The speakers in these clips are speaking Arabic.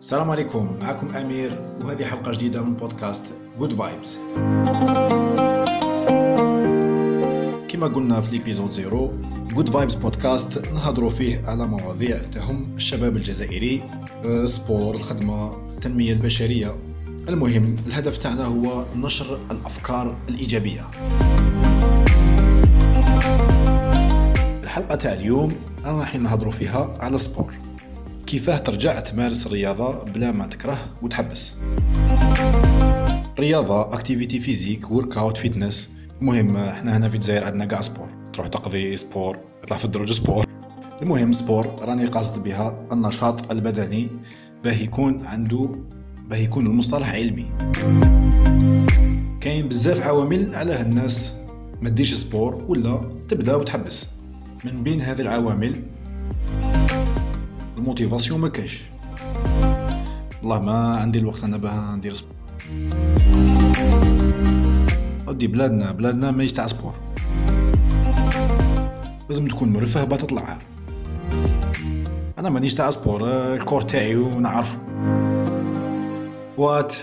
السلام عليكم معكم أمير وهذه حلقة جديدة من podcast Good Vibes كما قلنا في l'épisode zéro Good Vibes podcast نهضروا فيه على مواضيع تهم الشباب الجزائري sport الخدمة التنمية البشرية. المهم الهدف تاعنا هو نشر الأفكار الإيجابية. الحلقة تاع اليوم راح نهضروا فيها على ال sport. كيفاه ترجع تمارس الرياضة بلا ما تكره وتحبس؟ رياضة activité physique workout fitness المهم إحنا هنا في الجزائر عندنا كاع sport تروح تقضي sport تطلع في الدروج sport المهم sport راني قاصد بها النشاط البدني باه يكون عنده باه يكون المصطلح علمي. كاين بزاف عوامل على الناس ما ديرش sport ولا تبدا وتحبس. من بين هذه العوامل la motivation ما كاش والله ما عندي الوقت أنا باه ندير sport ودي بلادنا بلادنا ماهيش تاع sport. لازم تكون مرفه باه تطلع. أنا مانيش تاع sport ال corps تاعي ونعرفو. وات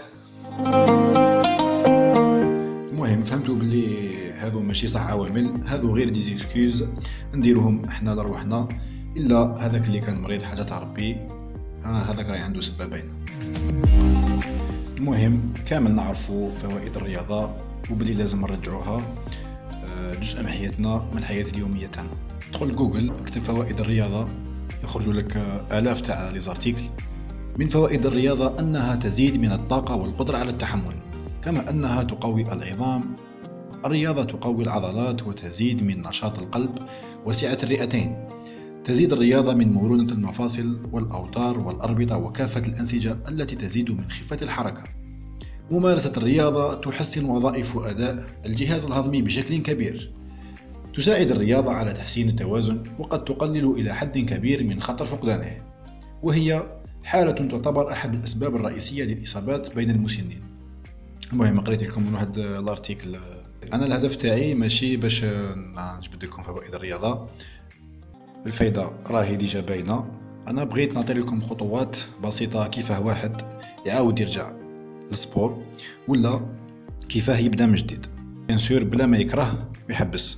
المهم فهمتوا بلي هذو ماشي صح عوامل هذو غير des excuses نديروهم إحنا لروحنا. إلا هذاك اللي كان مريض حاجة تاع ربي آه هذاك راهي عنده سببين المهم كامل نعرفوا فوائد الرياضة وبلي لازم نرجعوها آه، جزء من حياتنا من الحياة اليومية تاعنا. دخل جوجل اكتب فوائد الرياضة يخرجوا لك آه، آلاف تاع les articles من فوائد الرياضة أنها تزيد من الطاقة والقدرة على التحمل كما أنها تقوي العظام. الرياضة تقوي العضلات وتزيد من نشاط القلب وسعة الرئتين. تزيد الرياضة من مرونة المفاصل والأوتار والأربطة وكافة الأنسجة التي تزيد من خفة الحركة. ممارسة الرياضة تحسن وظائف وأداء الجهاز الهضمي بشكل كبير. تساعد الرياضة على تحسين التوازن وقد تقلل إلى حد كبير من خطر فقدانه. وهي حالة تعتبر أحد الأسباب الرئيسية للإصابات بين المسنين. المهم قريت لكم من واحد l'article أنا الهدف تاعي ماشي باش نجبد لكم فوائد الرياضة الفايدة راهي déjà باينة. أنا بغيت نعطي لكم خطوات بسيطة كيفاه واحد يعاود يرجع لل sport ولا كيفاه يبدأ من جديد. bien sûr بلا ما يكره ويحبس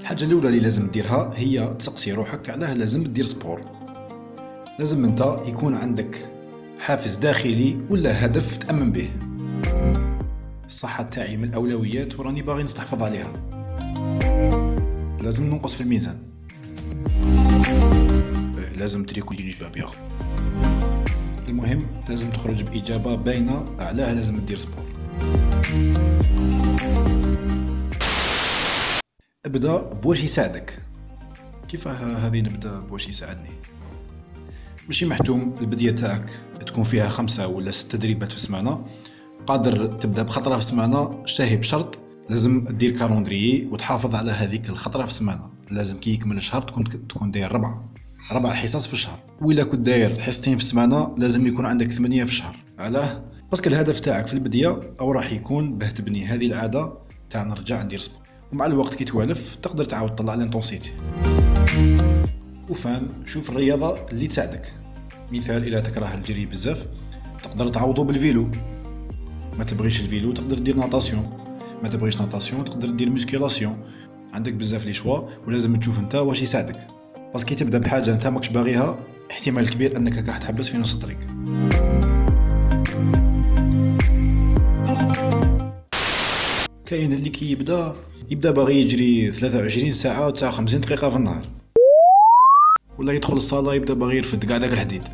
الحاجة الأولى اللي لازم ديرها هي تسقسي روحك علاه لازم دير sport. لازم أنت يكون عندك حافز داخلي ولا هدف تأمن به؟ الصحة تاعي من الأولويات وراني باغي نستحفظ عليها. لازم ننقص في الميزان. إيه، لازم تريكو يجيني شباب ياخو المهم لازم تخرج بإجابة باينة علاه لازم تدير sport. أبدا بواش يساعدك. كيف هذه نبدأ بواش يساعدني؟ ماشي محتوم البدية تاعك تكون فيها خمسة ولا ست تدريبات في السمانة. قادر تبدأ بخطرة في السمانة شتهي بشرط لازم دير calendrier وتحافظ على هذيك الخطرة في السمانة. لازم كي يكمل الشهر تكون تكون داير ربعة ربع حصص في الشهر. وإلا كنت داير حصتين في السمانة لازم يكون عندك ثمانية في الشهر. علاه؟ parce que الهدف تاعك في البداية أو راح يكون باه تبني هذه العادة تاع نرجع ندير sport. ومع الوقت كي توالف تقدر تعاود تطلع l'intensité. Enfin شوف الرياضة اللي تساعدك. مثال إذا تكره الجري بزاف تقدر تعوضو بال vélo. ما تبغيش ال vélo تقدر دير natation ما تبغيش natation تقدر دير musculation عندك بزاف les choix ولازم تشوف انت واش يساعدك. parce que كي تبدا بحاجة انت ماكش باغيها احتمال كبير انك راح تحبس في نص الطريق. كاين اللي كي يبدا يبدا باغي يجري 23 ساعة و 59 دقيقة في النهار. ولا يدخل الصالة يبدأ باغي يرفد كاع داك الحديد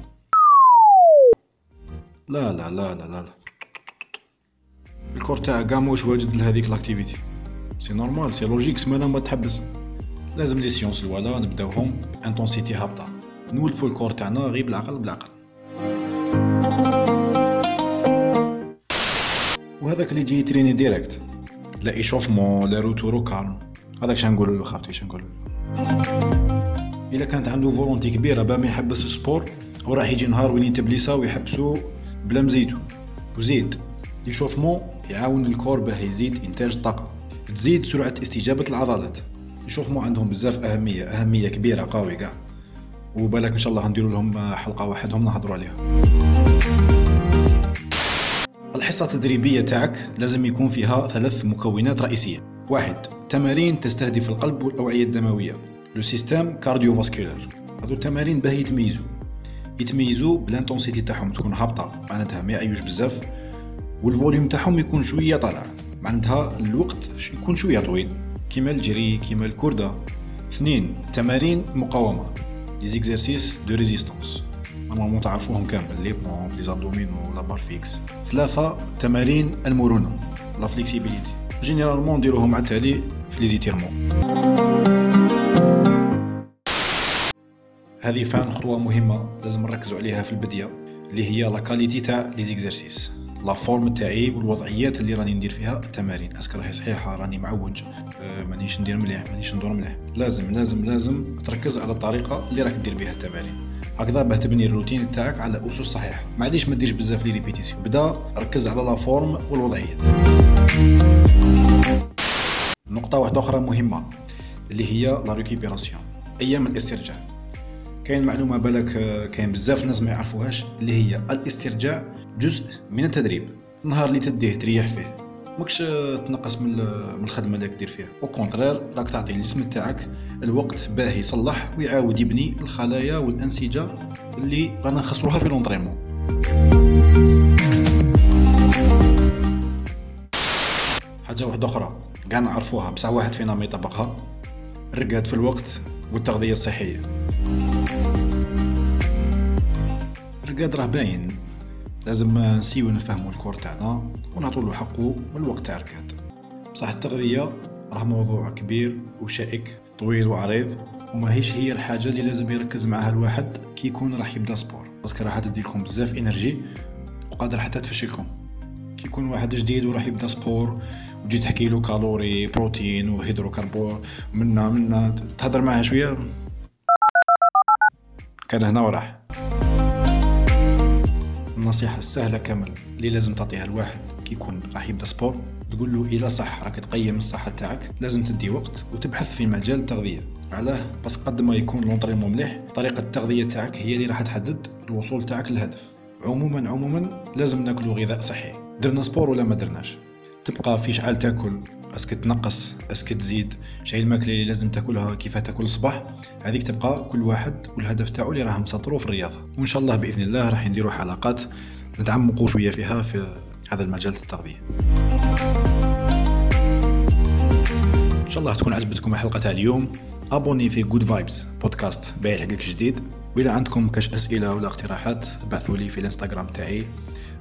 لا لا لا لا لا. ال corps تاعك كاع موش واجد لهذيك l'activité c'est normal c'est logique سمانه ما تحبس. لازم les séances الأولى نبداوهم. ب intensité هابطة. نولفو ال corps تاعنا غير بالعقل بالعقل. وهذاك اللي يجي تريني ديريكت لا ايشوفمون لا روتورو كالم هذاك شنقولو له خاطري شنقولو له؟ الا كانت عنده فولونتي كبيرة با ما يحبس السبور وراح يجي نهار وين يتبليسا ويحبسو بلا مزيتو وزيد ليشوفمون يعاون الكور باه يزيد إنتاج الطاقه تزيد سرعة استجابة العضلات. يشوفوا عندهم بزاف أهمية أهمية كبيرة قوي كاع. وبالك إن شاء الله غنديروا لهم حلقة واحدهم نهضروا عليها. الحصة التدريبية تاعك لازم يكون فيها ثلاث مكونات رئيسية. واحد تمارين تستهدف القلب والأوعية الدموية. le système cardiovasculaire هادو التمارين باه يتميزوا يتميزوا ب l'intensité تاعهم تكون هابطه معناتها ما يعيوش بزاف وال volume تاعهم يكون شوية طالع معناتها الوقت يكون شوية طويل كيما الجري كيما الكوردة اثنين تمارين مقاومه des exercices de résistance normalement تعرفوهم كامل les pompes les abdominaux la barre fixe ثلاثة تمارين المرونه la flexibilité généralement نديروهم على التالي في les étirements هذه Enfin خطوة مهمة لازم نركزوا عليها في البداية اللي هي la qualité تاع les exercices la forme تاعي والوضعيات اللي راني ندير فيها التمارين est-ce que راهي صحيحة؟ راني معوج. أه مانيش ندير مليح مانيش ندير مليح. لازم لازم لازم تركز على الطريقة اللي راك دير بها التمارين. هكذا باه تبني la routine تاعك على أسس صحيحة. ما عادش ما ديرش بزاف les répétitions بدا ركز على la forme والوضعيات. نقطة واحدة أخرى مهمة اللي هي la récupération أيام الاسترجاع. كاين معلومة بالك آه، كاين بزاف ناس ما يعرفوهاش اللي هي الاسترجاع جزء من التدريب النهار اللي تديه تريح فيه. ماكش آه، تنقص من من الخدمة اللي دير فيها. au contraire راك تعطي الجسم تاعك الوقت باه يصلح ويعاود يبني الخلايا والأنسجة اللي رانا نخسروها في لونطريمون حاجة واحدة أخرى كاع نعرفوها بصح واحد فينا ما يطبقها. الرقاد في الوقت والتغذية الصحية. الرقاد راه باين. لازم نسيو نفهمو الكور تاعنا ونعطو له حقه من الوقت تاع الرقاد. بصح التغذية راه موضوع كبير وشائك طويل وعريض وما هيش هي الحاجة اللي لازم يركز معها الواحد كي يكون راح يبدأ sport. Parce que راح تديكم بزاف énergie وقادر حتى تفشلكم. كي يكون واحد جديد وراح يبدأ sport وتجي تحكي له calories بروتين وهيدروكربون منا منا تهضر معاه شوية؟ كان هنا وراح. النصيحة السهلة كامل اللي لازم تعطيها الواحد كي يكون راح يبدأ sport. تقول له إلا صح راك تقيم الصحة تاعك. لازم تدي وقت وتبحث في مجال التغذية. علاه parce que قد ما يكون l'entraînement مليح طريقة التغذية تاعك هي اللي راح تحدد الوصول تاعك للهدف. عموما عموما لازم ناكلو غذاء صحي. درنا sport ولا ما درناش؟ تبقى في شحال تاكل؟ est-ce que تنقص؟ est-ce que تزيد؟ شاي الماكله اللي لازم تاكلها كيف تاكل الصباح؟ هذيك تبقى كل واحد والهدف تاعو اللي راه مسطرو في الرياضة. وإن شاء الله بإذن الله راح نديروا حلقات نتعمقوا شوية فيها في هذا المجال التغذية. إن شاء الله تكون عجبتكم الحلقة تاع اليوم. ابوني في جود فايبس بودكاست بايع حقك جديد. وإذا عندكم كاش أسئلة ولا اقتراحات ابعثوا لي في الإنستغرام تاعي.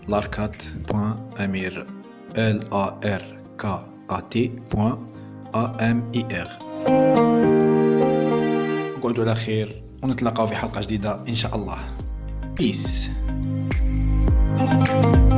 لاركات.امير l a r k a t a m i r. اقعدوا على خير ونتلاقاو في حلقة جديدة إن شاء الله. بيس thank you